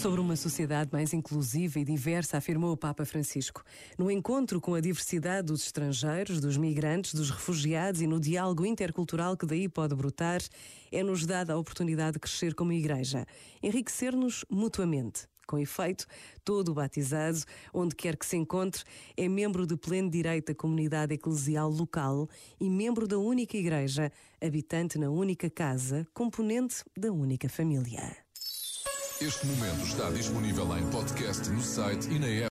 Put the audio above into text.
Sobre uma sociedade mais inclusiva e diversa, afirmou o Papa Francisco. No encontro com a diversidade dos estrangeiros, dos migrantes, dos refugiados e no diálogo intercultural que daí pode brotar, é-nos dada a oportunidade de crescer como igreja, enriquecer-nos mutuamente. Com efeito, todo batizado, onde quer que se encontre, é membro de pleno direito da comunidade eclesial local e membro da única igreja, habitante na única casa, componente da única família. Este momento está disponível em podcast no site e na app.